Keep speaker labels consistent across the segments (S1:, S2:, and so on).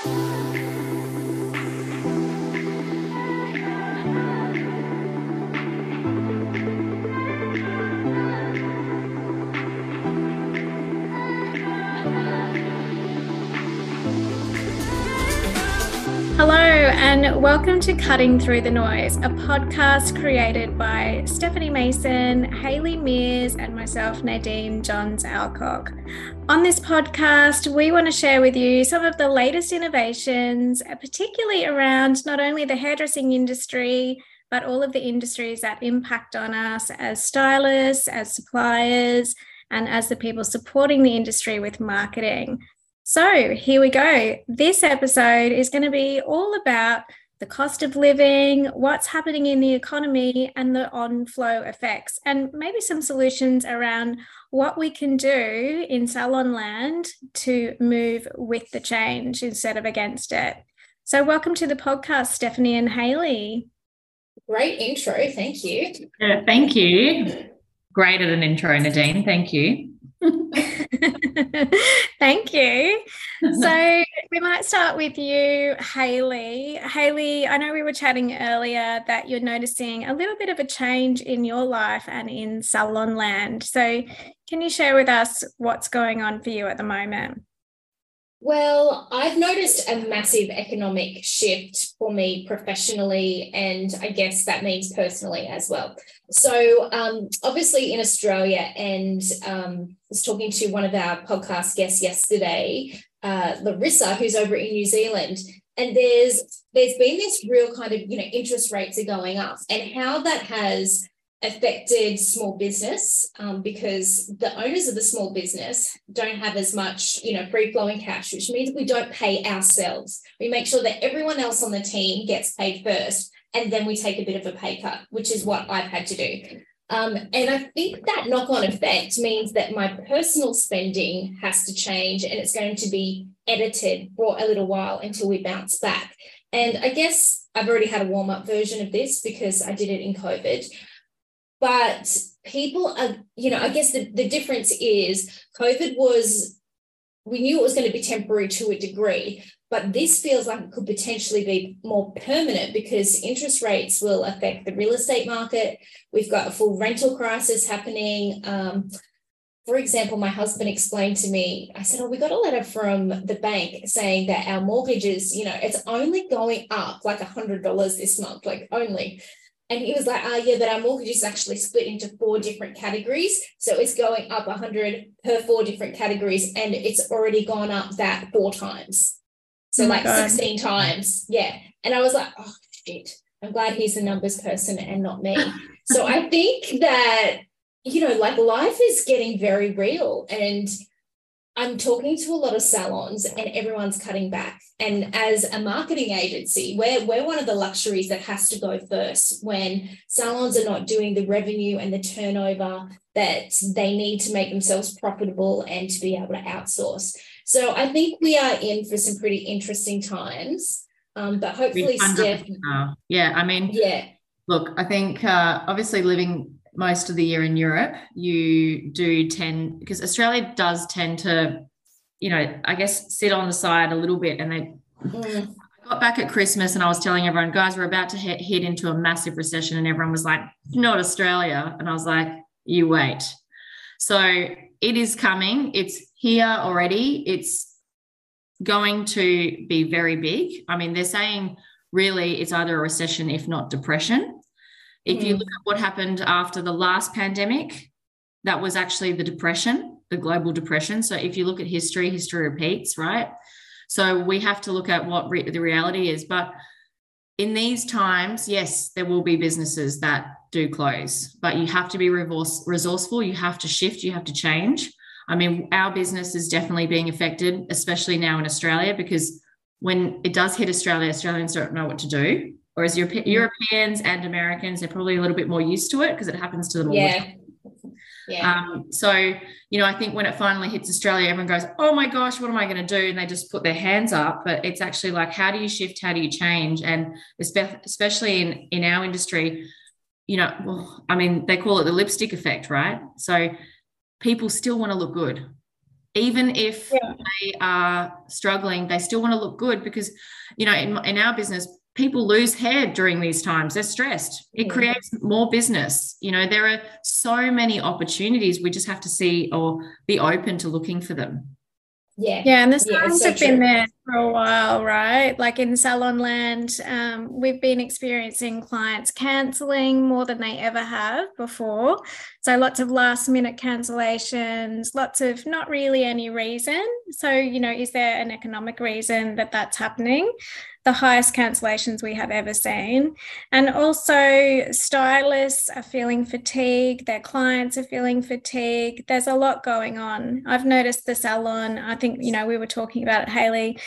S1: Hello, and welcome to Cutting Through the Noise, a podcast created by Stephanie Mason, Hayley Mears, and myself, Nadine Johns Alcock. On this podcast, we want to share with you some of the latest innovations, uh, particularly around not only the hairdressing industry, but all of the industries that impact on us as stylists, as suppliers, and as the people supporting the industry with marketing. So here we go. This episode is going to be all about the cost of living, what's happening in the economy, and the on flow effects, and maybe some solutions around what we can do in salon land to move with the change instead of against it. So, welcome to the podcast, Stephanie and Hayley.
S2: Great intro. Thank you.
S3: Yeah, thank you. Great at an intro, Nadine. Thank you.
S1: Thank you. So we might start with you, Hayley. Hayley, I know we were chatting earlier that you're noticing a little bit of a change in your life and in salon land. So can you share with us what's going on for you at the moment?
S2: Well, I've noticed a massive economic shift for me professionally, and I guess that means personally as well. So, um, obviously, in Australia, and um, was talking to one of our podcast guests yesterday, uh, Larissa, who's over in New Zealand, and there's there's been this real kind of you know interest rates are going up, and how that has affected small business um, because the owners of the small business don't have as much you know free flowing cash which means we don't pay ourselves. We make sure that everyone else on the team gets paid first and then we take a bit of a pay cut which is what i've had to do um, and i think that knock-on effect means that my personal spending has to change and it's going to be edited for a little while until we bounce back. And i guess i've already had a warm-up version of this because i did it in covid. But people are, you know, I guess the, the difference is COVID was, we knew it was going to be temporary to a degree, but this feels like it could potentially be more permanent because interest rates will affect the real estate market. We've got a full rental crisis happening. Um, for example, my husband explained to me, I said, Oh, we got a letter from the bank saying that our mortgages, you know, it's only going up like a $100 this month, like only. And he was like, ah, yeah, but our mortgage is actually split into four different categories. So it's going up 100 per four different categories. And it's already gone up that four times. So oh like God. 16 times. Yeah. And I was like, oh, shit. I'm glad he's a numbers person and not me. so I think that, you know, like life is getting very real. And I'm talking to a lot of salons and everyone's cutting back. And as a marketing agency, we're, we're one of the luxuries that has to go first when salons are not doing the revenue and the turnover that they need to make themselves profitable and to be able to outsource. So I think we are in for some pretty interesting times. Um, but hopefully, Steph.
S3: Yeah, I mean,
S2: yeah.
S3: Look, I think uh, obviously living most of the year in Europe, you do tend because Australia does tend to, you know, I guess sit on the side a little bit. And they mm. I got back at Christmas and I was telling everyone, guys, we're about to hit, hit into a massive recession, and everyone was like, not Australia, and I was like, you wait. So it is coming. It's here already. It's going to be very big. I mean, they're saying really it's either a recession, if not depression. If you mm. look at what happened after the last pandemic, that was actually the depression, the global depression. So if you look at history, history repeats, right? So we have to look at what re- the reality is. But in these times, yes, there will be businesses that do close, but you have to be resource- resourceful. You have to shift, you have to change. I mean, our business is definitely being affected, especially now in Australia, because when it does hit Australia, Australians don't know what to do. Whereas Europe- mm. Europeans and Americans, they're probably a little bit more used to it because it happens to them all
S2: yeah.
S3: Yeah. Um, so, you know, I think when it finally hits Australia, everyone goes, oh my gosh, what am I going to do? And they just put their hands up. But it's actually like, how do you shift? How do you change? And especially in, in our industry, you know, well, I mean, they call it the lipstick effect, right? So people still want to look good even if yeah. they are struggling they still want to look good because you know in, in our business people lose hair during these times. They're stressed. It creates more business. You know there are so many opportunities. We just have to see or be open to looking for them.
S2: Yeah.
S1: Yeah. And the signs yeah, so have been there for a while, right? Like in salon land, um, we've been experiencing clients canceling more than they ever have before. So lots of last minute cancellations, lots of not really any reason. So, you know, is there an economic reason that that's happening? the highest cancellations we have ever seen. And also, stylists are feeling fatigue, their clients are feeling fatigue. There's a lot going on. I've noticed the salon, I think, you know, we were talking about it, Hayley.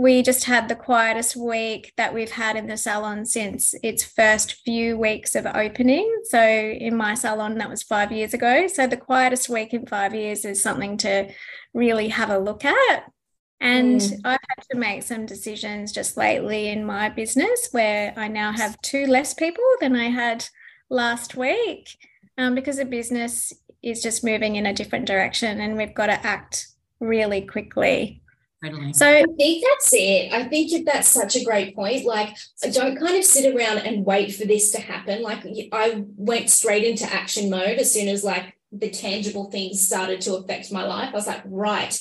S1: We just had the quietest week that we've had in the salon since its first few weeks of opening. So, in my salon, that was five years ago. So, the quietest week in five years is something to really have a look at. And mm. I've had to make some decisions just lately in my business where I now have two less people than I had last week um, because the business is just moving in a different direction and we've got to act really quickly.
S2: So I think that's it. I think that's such a great point. Like, don't kind of sit around and wait for this to happen. Like, I went straight into action mode as soon as like the tangible things started to affect my life. I was like, right,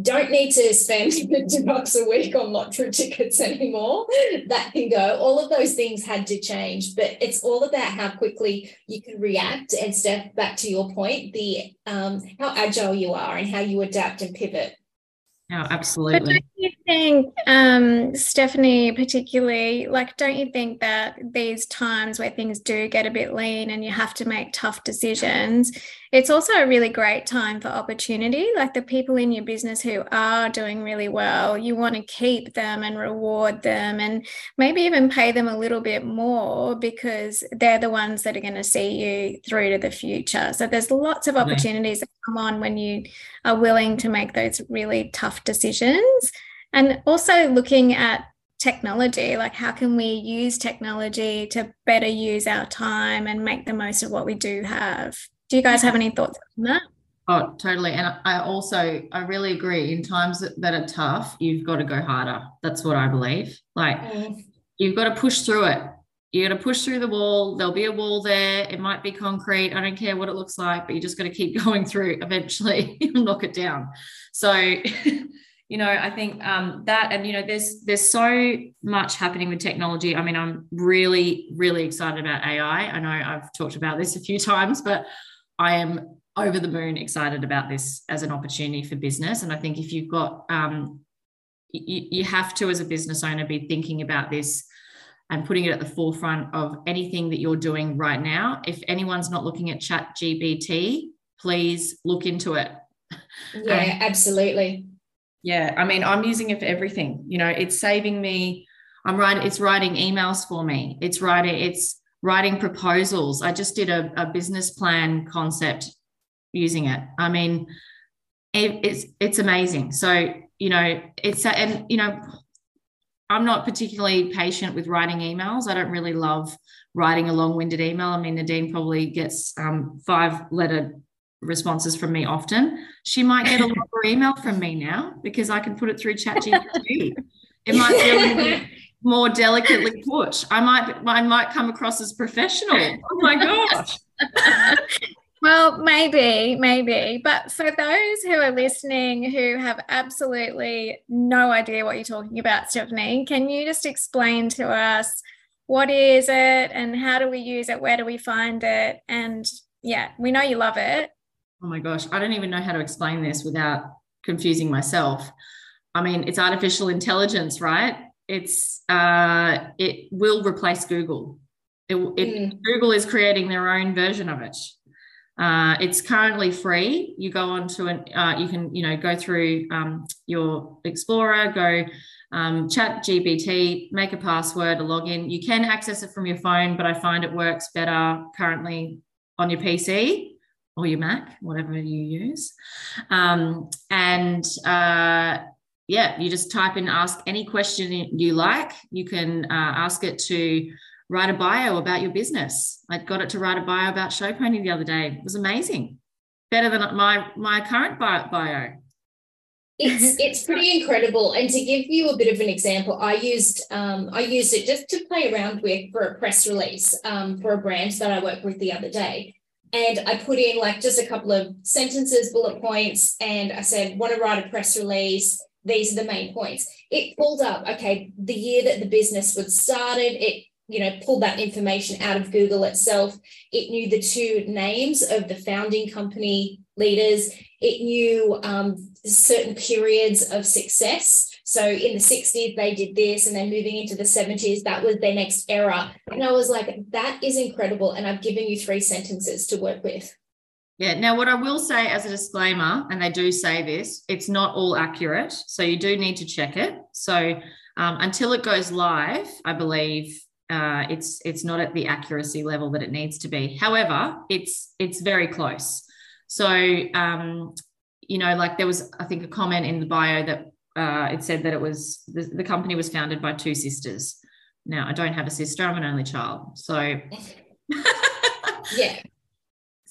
S2: don't need to spend 50 bucks a week on lottery tickets anymore. That can go. All of those things had to change, but it's all about how quickly you can react and step back to your point, the um, how agile you are and how you adapt and pivot.
S3: Yeah, absolutely. But don't
S1: you think, um, Stephanie, particularly, like, don't you think that these times where things do get a bit lean and you have to make tough decisions, it's also a really great time for opportunity. Like the people in your business who are doing really well, you want to keep them and reward them and maybe even pay them a little bit more because they're the ones that are going to see you through to the future. So there's lots of opportunities that come on when you are willing to make those really tough decisions. And also looking at technology like how can we use technology to better use our time and make the most of what we do have do you guys have any thoughts on that?
S3: Oh, totally. And I also, I really agree. In times that are tough, you've got to go harder. That's what I believe. Like, mm. you've got to push through it. You got to push through the wall. There'll be a wall there. It might be concrete. I don't care what it looks like, but you're just going to keep going through. Eventually, you'll knock it down. So, you know, I think um, that, and you know, there's there's so much happening with technology. I mean, I'm really, really excited about AI. I know I've talked about this a few times, but I am over the moon excited about this as an opportunity for business. And I think if you've got, um, you, you have to, as a business owner, be thinking about this and putting it at the forefront of anything that you're doing right now. If anyone's not looking at Chat GBT, please look into it.
S2: Yeah, um, absolutely.
S3: Yeah, I mean, I'm using it for everything. You know, it's saving me. I'm writing. It's writing emails for me. It's writing. It's writing proposals. I just did a, a business plan concept using it. I mean, it, it's it's amazing. So you know, it's and you know, I'm not particularly patient with writing emails. I don't really love writing a long-winded email. I mean, Nadine probably gets um, five-letter responses from me often. She might get a longer email from me now because I can put it through ChatGPT. it might be a little bit more delicately put. I might I might come across as professional. Oh my gosh.
S1: well, maybe, maybe. But for those who are listening who have absolutely no idea what you're talking about, Stephanie, can you just explain to us what is it and how do we use it? Where do we find it? And yeah, we know you love it.
S3: Oh my gosh, I don't even know how to explain this without confusing myself. I mean, it's artificial intelligence, right? it's uh, it will replace Google. It, it, mm. Google is creating their own version of it. Uh, it's currently free. You go on to an, uh, you can, you know, go through um, your Explorer, go um, chat GBT, make a password, a login. You can access it from your phone, but I find it works better currently on your PC or your Mac, whatever you use. Um, and uh, yeah, you just type in ask any question you like. You can uh, ask it to write a bio about your business. I got it to write a bio about Show Pony the other day. It was amazing. Better than my my current bio.
S2: it's it's pretty incredible. And to give you a bit of an example, I used um, I used it just to play around with for a press release um, for a brand that I worked with the other day. And I put in like just a couple of sentences, bullet points, and I said, want to write a press release. These are the main points. It pulled up, okay, the year that the business was started. It you know pulled that information out of Google itself. It knew the two names of the founding company leaders. It knew um, certain periods of success. So in the 60s, they did this, and then moving into the 70s, that was their next era. And I was like, that is incredible. And I've given you three sentences to work with.
S3: Yeah. Now, what I will say as a disclaimer, and they do say this, it's not all accurate. So you do need to check it. So um, until it goes live, I believe uh, it's it's not at the accuracy level that it needs to be. However, it's it's very close. So, um, you know, like there was, I think, a comment in the bio that uh, it said that it was the, the company was founded by two sisters. Now, I don't have a sister; I'm an only child. So,
S2: yeah.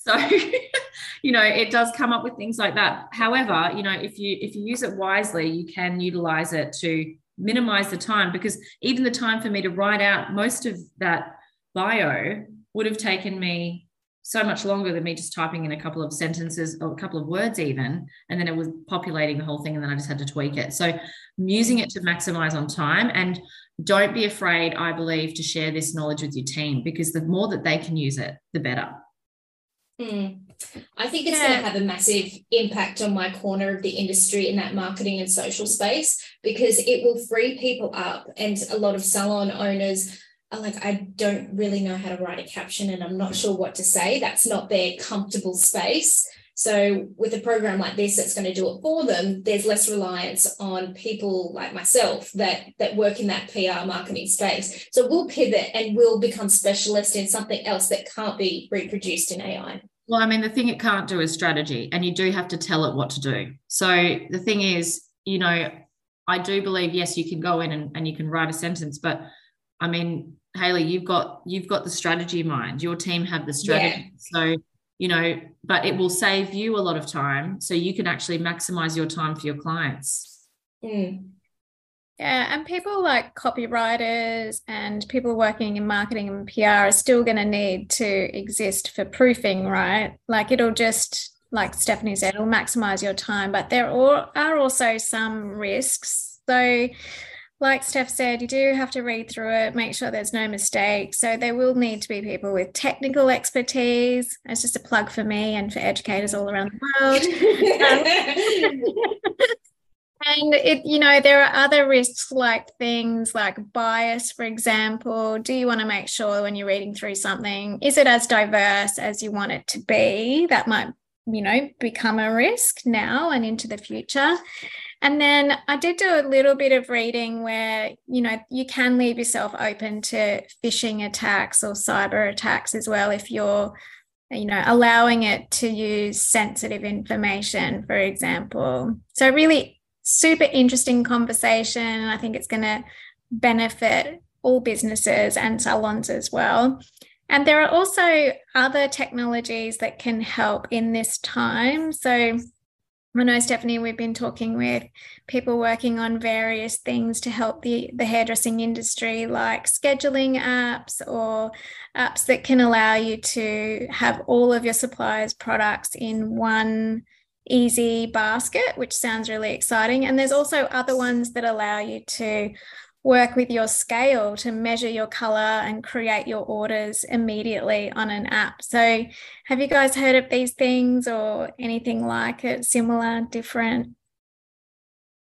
S3: So, you know, it does come up with things like that. However, you know, if you if you use it wisely, you can utilize it to minimize the time because even the time for me to write out most of that bio would have taken me so much longer than me just typing in a couple of sentences or a couple of words even and then it was populating the whole thing and then i just had to tweak it so I'm using it to maximize on time and don't be afraid i believe to share this knowledge with your team because the more that they can use it the better
S2: mm. I think it's yeah. going to have a massive impact on my corner of the industry in that marketing and social space because it will free people up. And a lot of salon owners are like I don't really know how to write a caption and I'm not mm. sure what to say. That's not their comfortable space. So with a program like this that's going to do it for them, there's less reliance on people like myself that that work in that PR marketing space. So we'll pivot and we'll become specialists in something else that can't be reproduced in AI.
S3: Well, I mean, the thing it can't do is strategy, and you do have to tell it what to do. So the thing is, you know, I do believe yes, you can go in and, and you can write a sentence, but I mean, Hayley, you've got you've got the strategy in mind. Your team have the strategy. Yeah. So, you know, but it will save you a lot of time. So you can actually maximize your time for your clients.
S2: Mm.
S1: Yeah, and people like copywriters and people working in marketing and PR are still going to need to exist for proofing, right? Like it'll just, like Stephanie said, it'll maximize your time, but there are also some risks. So, like Steph said, you do have to read through it, make sure there's no mistakes. So there will need to be people with technical expertise. It's just a plug for me and for educators all around the world. Um, and it, you know, there are other risks like things like bias, for example. Do you want to make sure when you're reading through something, is it as diverse as you want it to be? That might you know become a risk now and into the future and then I did do a little bit of reading where, you know, you can leave yourself open to phishing attacks or cyber attacks as well if you're, you know, allowing it to use sensitive information, for example. So, really super interesting conversation. I think it's going to benefit all businesses and salons as well. And there are also other technologies that can help in this time. So, I know, Stephanie, we've been talking with people working on various things to help the, the hairdressing industry, like scheduling apps or apps that can allow you to have all of your suppliers' products in one easy basket, which sounds really exciting. And there's also other ones that allow you to work with your scale to measure your color and create your orders immediately on an app. So, have you guys heard of these things or anything like it, similar, different?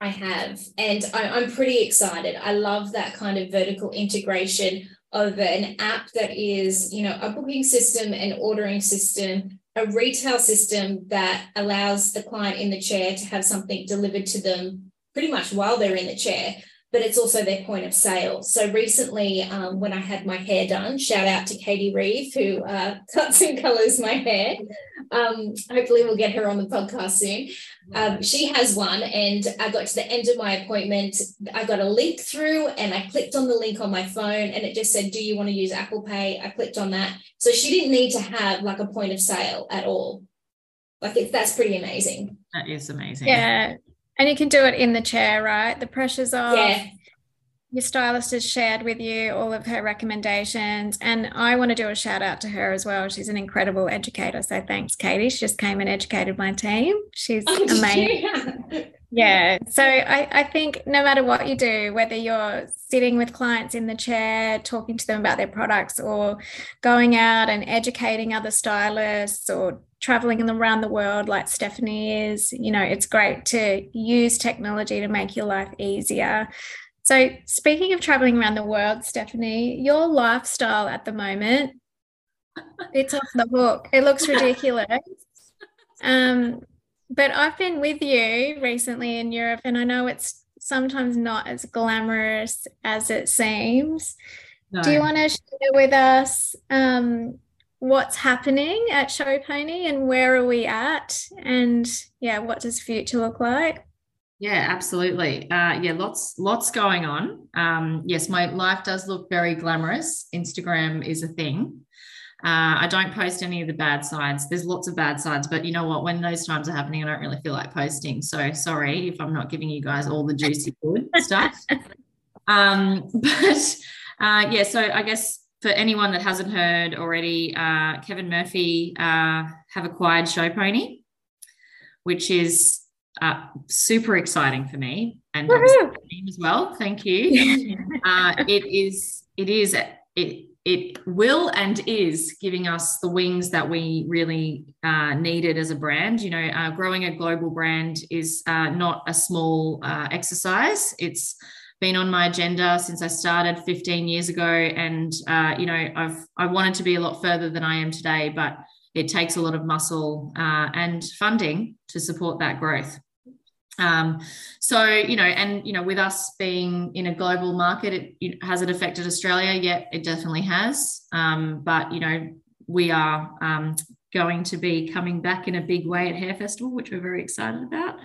S2: I have, and I, am pretty excited. I love that kind of vertical integration of an app that is, you know, a booking system, an ordering system, a retail system that allows the client in the chair to have something delivered to them pretty much while they're in the chair but it's also their point of sale. So recently, um, when I had my hair done, shout out to Katie Reeve, who uh, cuts and colors my hair. Um, hopefully, we'll get her on the podcast soon. Um, she has one, and I got to the end of my appointment. I got a link through, and I clicked on the link on my phone, and it just said, "Do you want to use Apple Pay?" I clicked on that, so she didn't need to have like a point of sale at all. Like, it, that's pretty amazing.
S3: That is amazing.
S1: Yeah And you can do it in the chair, right? The pressure's off.
S2: Yeah.
S1: Your stylist has shared with you all of her recommendations. And I want to do a shout out to her as well. She's an incredible educator. So thanks, Katie. She just came and educated my team. She's
S2: Oh,
S1: amazing.
S2: you?
S1: Yeah. So I, I think no matter what you do, whether you're sitting with clients in the chair, talking to them about their products, or going out and educating other stylists, or traveling around the world like Stephanie is, you know, it's great to use technology to make your life easier. So, speaking of traveling around the world, Stephanie, your lifestyle at the moment, it's off the hook. It looks ridiculous. Um, but I've been with you recently in Europe, and I know it's sometimes not as glamorous as it seems.
S3: No.
S1: Do you want to share with us um, what's happening at Show Pony and where are we at? And yeah, what does the future look like?
S3: Yeah, absolutely. Uh, yeah, lots, lots going on. Um, yes, my life does look very glamorous. Instagram is a thing. Uh, I don't post any of the bad sides. There's lots of bad sides, but you know what? When those times are happening, I don't really feel like posting. So sorry if I'm not giving you guys all the juicy good stuff. Um, but uh, yeah, so I guess for anyone that hasn't heard already, uh, Kevin Murphy uh, have acquired Show Pony, which is uh, super exciting for me and as well. Thank you. uh, it is. It is. It it will and is giving us the wings that we really uh, needed as a brand. You know, uh, growing a global brand is uh, not a small uh, exercise. It's been on my agenda since I started 15 years ago, and uh, you know, I've I wanted to be a lot further than I am today, but it takes a lot of muscle uh, and funding to support that growth. Um, so you know, and you know, with us being in a global market, it, it has it affected Australia? Yeah, it definitely has. Um, but you know, we are um, going to be coming back in a big way at Hair Festival, which we're very excited about.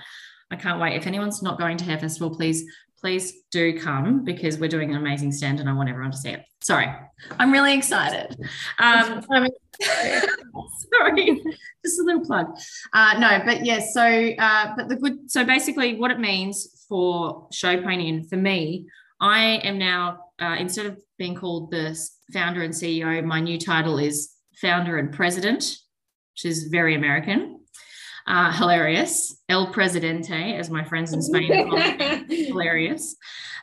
S3: I can't wait. If anyone's not going to Hair Festival, please, please do come because we're doing an amazing stand and I want everyone to see it. Sorry, I'm really excited. Um, sorry, just a little plug. Uh, no, but yeah, so uh, but the good so basically what it means for show and for me, I am now uh, instead of being called the founder and CEO, my new title is founder and president, which is very American. Uh, hilarious. El Presidente, as my friends in Spain call it. hilarious.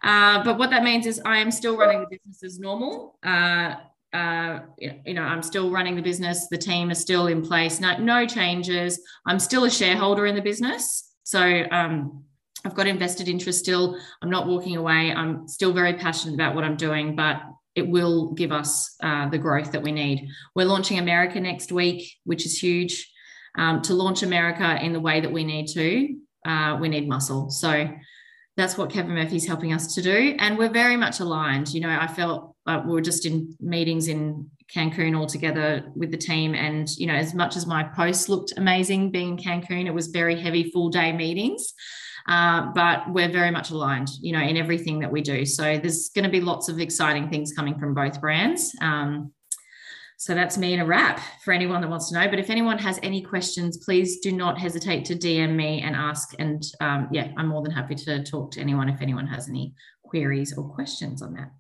S3: Uh, but what that means is I am still running the business as normal. Uh, uh, you know, I'm still running the business. The team is still in place. No, no changes. I'm still a shareholder in the business. So um, I've got invested interest still. I'm not walking away. I'm still very passionate about what I'm doing, but it will give us uh, the growth that we need. We're launching America next week, which is huge. Um, to launch America in the way that we need to, uh, we need muscle. So that's what Kevin Murphy's helping us to do. And we're very much aligned. You know, I felt uh, we were just in meetings in Cancun all together with the team. And, you know, as much as my post looked amazing being in Cancun, it was very heavy full day meetings. Uh, but we're very much aligned, you know, in everything that we do. So there's going to be lots of exciting things coming from both brands. Um, so that's me in a wrap for anyone that wants to know. But if anyone has any questions, please do not hesitate to DM me and ask. And um, yeah, I'm more than happy to talk to anyone if anyone has any queries or questions on that.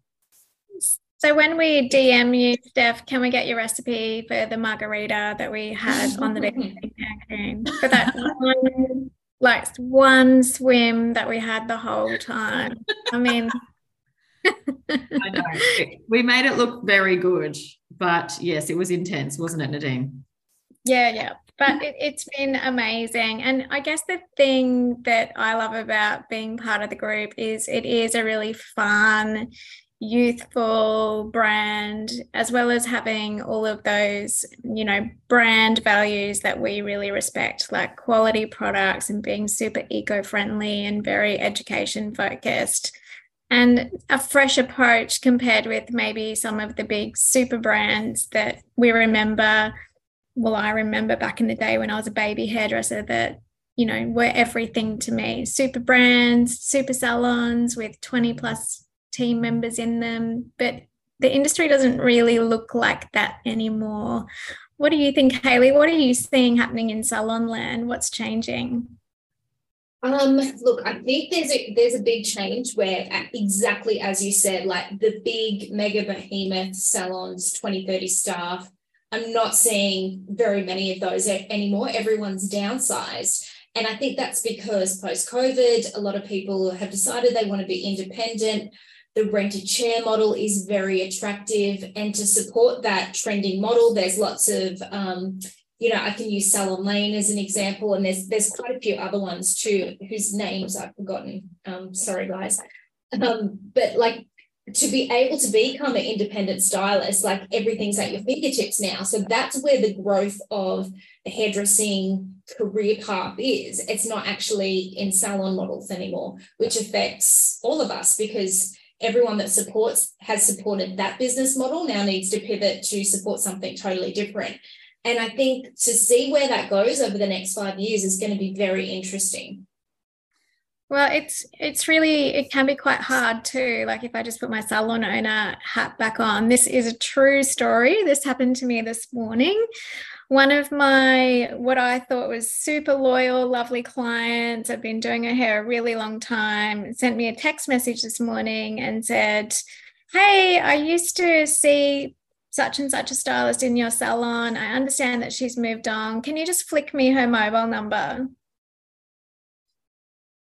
S1: So when we DM you, Steph, can we get your recipe for the margarita that we had on the beach in For that one, like one swim that we had the whole time. I mean,
S3: I know. We made it look very good, but yes, it was intense, wasn't it, Nadine?
S1: Yeah, yeah. But it, it's been amazing. And I guess the thing that I love about being part of the group is it is a really fun, youthful brand, as well as having all of those, you know, brand values that we really respect, like quality products and being super eco friendly and very education focused and a fresh approach compared with maybe some of the big super brands that we remember. Well, I remember back in the day when I was a baby hairdresser that, you know, were everything to me. Super brands, super salons with 20 plus team members in them. But the industry doesn't really look like that anymore. What do you think, Hayley? What are you seeing happening in salon land? What's changing?
S2: Um, look, I think there's a there's a big change where exactly as you said, like the big mega behemoth salons, 20, 30 staff. I'm not seeing very many of those anymore. Everyone's downsized. And I think that's because post COVID, a lot of people have decided they want to be independent. The rented chair model is very attractive. And to support that trending model, there's lots of um, you know, I can use Salon Lane as an example, and there's there's quite a few other ones too, whose names I've forgotten. Um, sorry, guys. Um, but like to be able to become an independent stylist, like everything's at your fingertips now. So that's where the growth of the hairdressing career path is. It's not actually in salon models anymore, which affects all of us because everyone that supports has supported that business model now needs to pivot to support something totally different. And I think to see where that goes over the next five years is going to be very interesting.
S1: Well, it's it's really it can be quite hard too. Like if I just put my salon owner hat back on, this is a true story. This happened to me this morning. One of my what I thought was super loyal, lovely clients, I've been doing her hair a really long time, sent me a text message this morning and said, Hey, I used to see such and such a stylist in your salon. I understand that she's moved on. Can you just flick me her mobile number?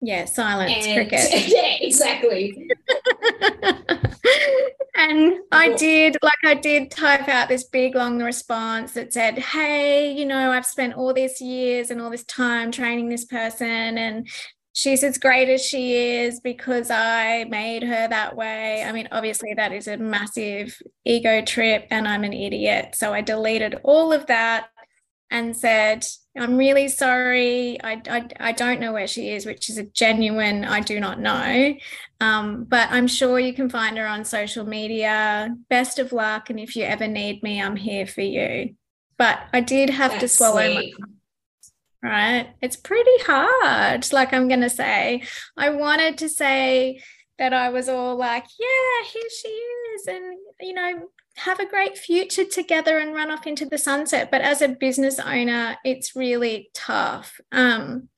S1: Yeah, silence, and, cricket.
S2: Yeah, exactly.
S1: and I did, like, I did type out this big long response that said, Hey, you know, I've spent all these years and all this time training this person, and she's as great as she is because I made her that way. I mean, obviously, that is a massive ego trip, and I'm an idiot. So I deleted all of that and said, I'm really sorry. I, I, I don't know where she is, which is a genuine, I do not know. Um, but I'm sure you can find her on social media. Best of luck. And if you ever need me, I'm here for you. But I did have That's to swallow right? It's pretty hard, like I'm going to say. I wanted to say that I was all like, yeah, here she is. And, you know, have a great future together and run off into the sunset. But as a business owner, it's really tough. Um,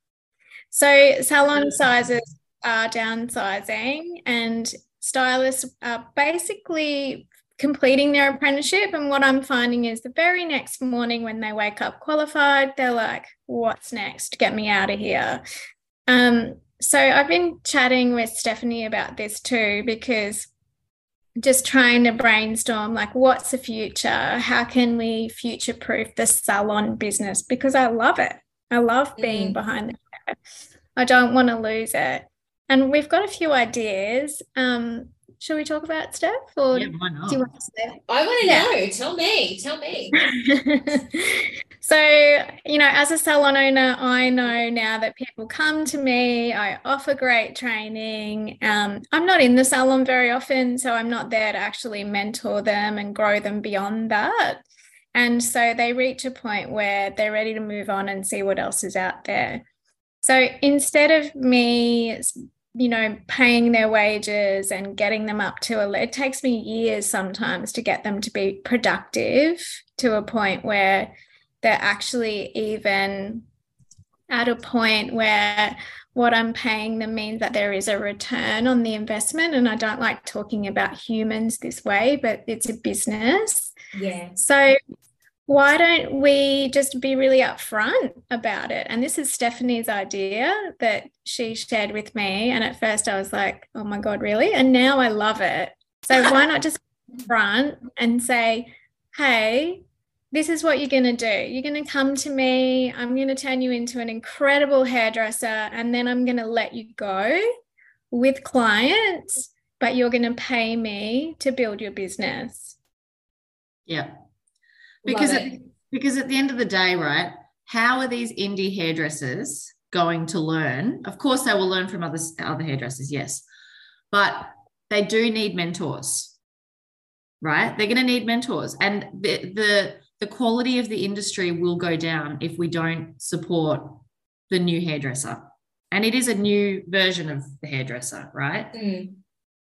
S1: so salon sizes are downsizing and stylists are basically completing their apprenticeship. And what I'm finding is the very next morning when they wake up qualified, they're like, what's next? Get me out of here. Um, so I've been chatting with Stephanie about this too, because just trying to brainstorm like what's the future how can we future proof the salon business because i love it i love being mm. behind the chair i don't want to lose it and we've got a few ideas um, Shall we talk about Steph? Or
S3: yeah, why not?
S2: do you want to say? I want to yeah. know. Tell me. Tell me.
S1: so, you know, as a salon owner, I know now that people come to me. I offer great training. Um, I'm not in the salon very often, so I'm not there to actually mentor them and grow them beyond that. And so they reach a point where they're ready to move on and see what else is out there. So instead of me you know, paying their wages and getting them up to a, it takes me years sometimes to get them to be productive to a point where they're actually even at a point where what I'm paying them means that there is a return on the investment. And I don't like talking about humans this way, but it's a business.
S2: Yeah.
S1: So why don't we just be really upfront about it? And this is Stephanie's idea that she shared with me. And at first I was like, oh my God, really? And now I love it. So why not just front and say, hey, this is what you're going to do. You're going to come to me. I'm going to turn you into an incredible hairdresser. And then I'm going to let you go with clients, but you're going to pay me to build your business.
S3: Yeah because at, because at the end of the day, right? How are these indie hairdressers going to learn? Of course, they will learn from other other hairdressers, yes, but they do need mentors, right? They're going to need mentors, and the the the quality of the industry will go down if we don't support the new hairdresser. And it is a new version of the hairdresser, right?
S2: Mm.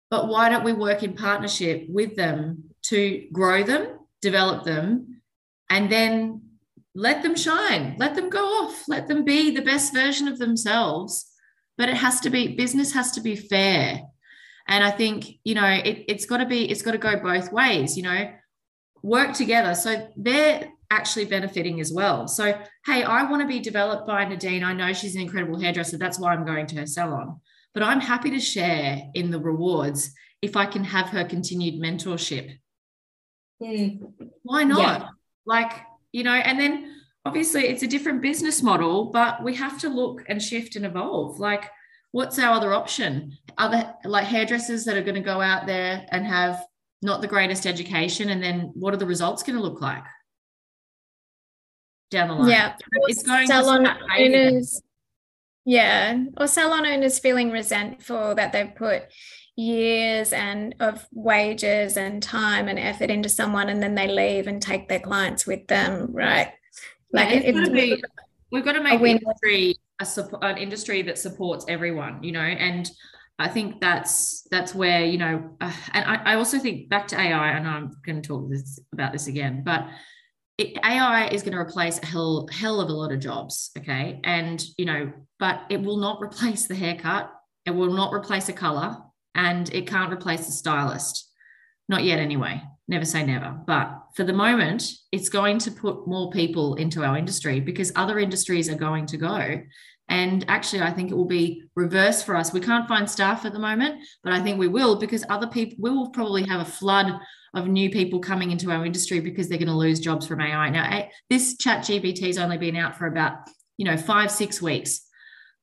S3: But why don't we work in partnership with them to grow them develop them, and then let them shine, let them go off, let them be the best version of themselves but it has to be business has to be fair. And I think, you know, it, it's got to be, it's got to go both ways, you know, work together. So they're actually benefiting as well. So, hey, I want to be developed by Nadine. I know she's an incredible hairdresser. That's why I'm going to her salon. But I'm happy to share in the rewards if I can have her continued mentorship.
S2: Mm.
S3: Why not? Yeah. Like, you know, and then obviously it's a different business model, but we have to look and shift and evolve. Like, what's our other option? Other like hairdressers that are going to go out there and have not the greatest education, and then what are the results going to look like down the line?
S1: Yeah, it's going salon owners. Yeah, or salon owners feeling resentful that they've put years and of wages and time and effort into someone and then they leave and take their clients with them right?
S3: Like yeah, it, it, be, we've got to make industry a an industry that supports everyone you know? And I think that's that's where you know, uh, and I, I, also think back to AI, and I'm going to talk this, about this again, but it, AI is going to replace a hell hell of a lot of jobs, okay, and you know, but it will not replace the haircut, it will not replace a color, and it can't replace the stylist. Not yet, anyway. Never say never. But for the moment, it's going to put more people into our industry because other industries are going to go. And actually, I think it will be reverse for us. We can't find staff at the moment, but I think we will because other people, we will probably have a flood of new people coming into our industry because they're going to lose jobs from AI. Now, this chat GPT has only been out for about, you know, five, six weeks.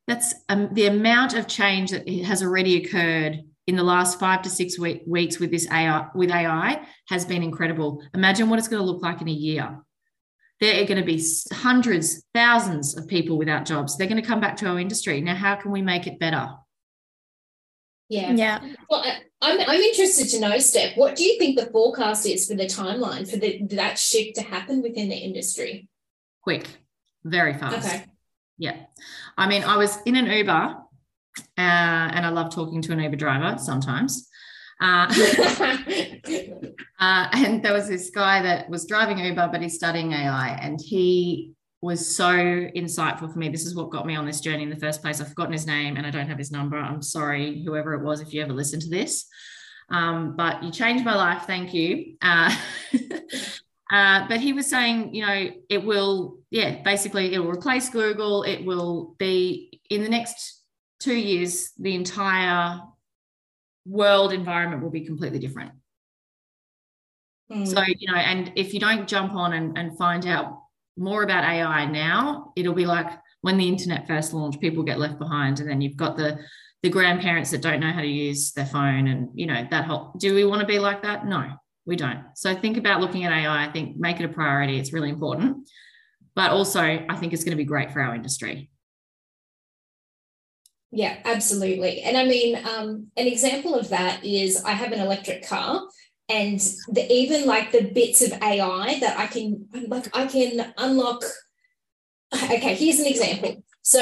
S3: That's um, the amount of change that has already occurred in the last five to six week, weeks with this AI with AI has been incredible. Imagine what it's going to look like in a year. There are going to be hundreds, thousands of people without jobs. They're going to come back to our industry. Now, how can we make it better?
S2: Yeah.
S1: Yeah.
S2: Well, I'm, I'm interested to know, Steph, what do you think the forecast is for the timeline for the, that shift to happen within the industry?
S3: Quick, very fast.
S2: Okay.
S3: Yeah. I mean, I was in an Uber uh, and I love talking to an Uber driver sometimes. Uh, uh, and there was this guy that was driving Uber, but he's studying AI, and he was so insightful for me. This is what got me on this journey in the first place. I've forgotten his name and I don't have his number. I'm sorry, whoever it was, if you ever listen to this. Um, but you changed my life. Thank you. Uh, uh, but he was saying, you know, it will, yeah, basically, it will replace Google. It will be in the next two years, the entire world environment will be completely different. Mm. So, you know, and if you don't jump on and, and find out more about AI now, it'll be like when the internet first launched, people get left behind. And then you've got the the grandparents that don't know how to use their phone and you know that whole do we want to be like that? No, we don't. So think about looking at AI. I think make it a priority. It's really important. But also I think it's going to be great for our industry.
S2: Yeah, absolutely. And I mean, um, an example of that is I have an electric car, and the, even like the bits of AI that I can like I can unlock. Okay, here's an example. So,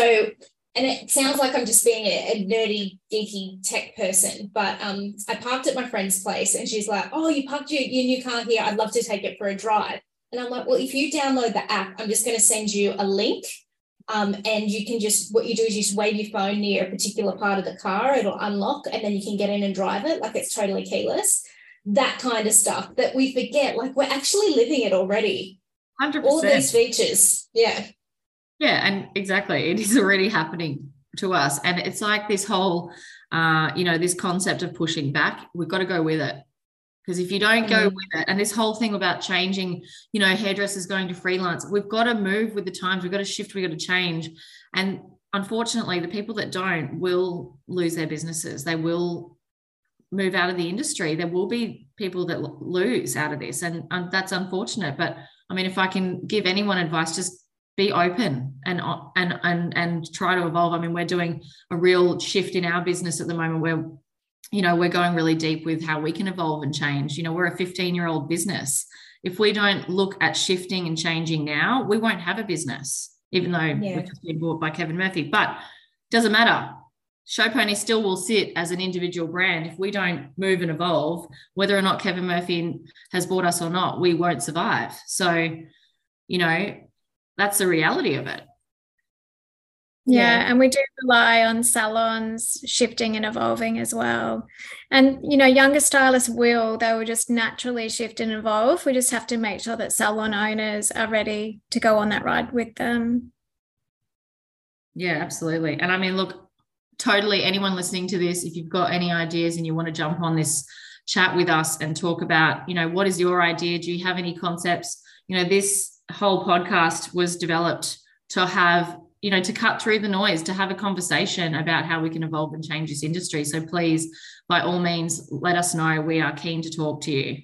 S2: and it sounds like I'm just being a, a nerdy, geeky tech person, but um, I parked at my friend's place, and she's like, "Oh, you parked your, your new car here. I'd love to take it for a drive." And I'm like, "Well, if you download the app, I'm just going to send you a link." Um, and you can just what you do is you just wave your phone near a particular part of the car, it'll unlock, and then you can get in and drive it like it's totally keyless. That kind of stuff that we forget, like we're actually living it already.
S3: 100%.
S2: All these features. Yeah.
S3: Yeah, and exactly. It is already happening to us. And it's like this whole uh, you know, this concept of pushing back, we've got to go with it. Because if you don't go mm. with it, and this whole thing about changing, you know, hairdressers going to freelance, we've got to move with the times, we've got to shift, we've got to change. And unfortunately, the people that don't will lose their businesses. They will move out of the industry. There will be people that lose out of this, and, and that's unfortunate. But I mean, if I can give anyone advice, just be open and and and and try to evolve. I mean, we're doing a real shift in our business at the moment where you know we're going really deep with how we can evolve and change. You know we're a 15 year old business. If we don't look at shifting and changing now we won't have a business even though yeah. we've just been bought by kevin murphy. But doesn't matter. Show pony still will sit as an individual brand. If we don't move and evolve whether or not kevin murphy has bought us or not we won't survive. So you know that's the reality of it
S1: Yeah, yeah, and we do rely on salons shifting and evolving as well. And you know, younger stylists will, they will just naturally shift and evolve. We just have to make sure that salon owners are ready to go on that ride with them.
S3: Yeah, absolutely. And I mean, look, totally anyone listening to this, if you've got any ideas and you want to jump on this chat with us and talk about, you know, what is your idea? Do you have any concepts? You know, this whole podcast was developed to have you know to cut through the noise to have a conversation about how we can evolve and change this industry so please by all means let us know we are keen to talk to you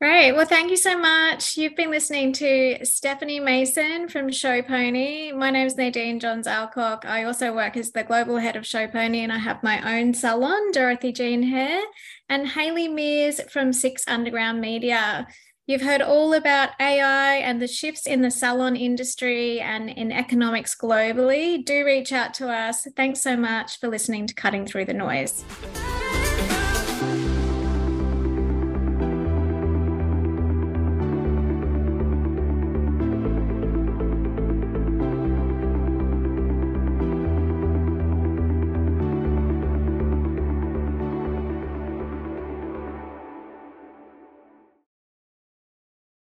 S1: Great. Well, thank you so much. You've been listening to Stephanie Mason from Show Pony. My name is Nadine Johns Alcock. I also work as the global head of Show Pony and I have my own salon, Dorothy Jean Hair, and Hayley Mears from Six Underground Media. You've heard all about AI and the shifts in the salon industry and in economics globally. Do reach out to us. Thanks so much for listening to Cutting Through the Noise.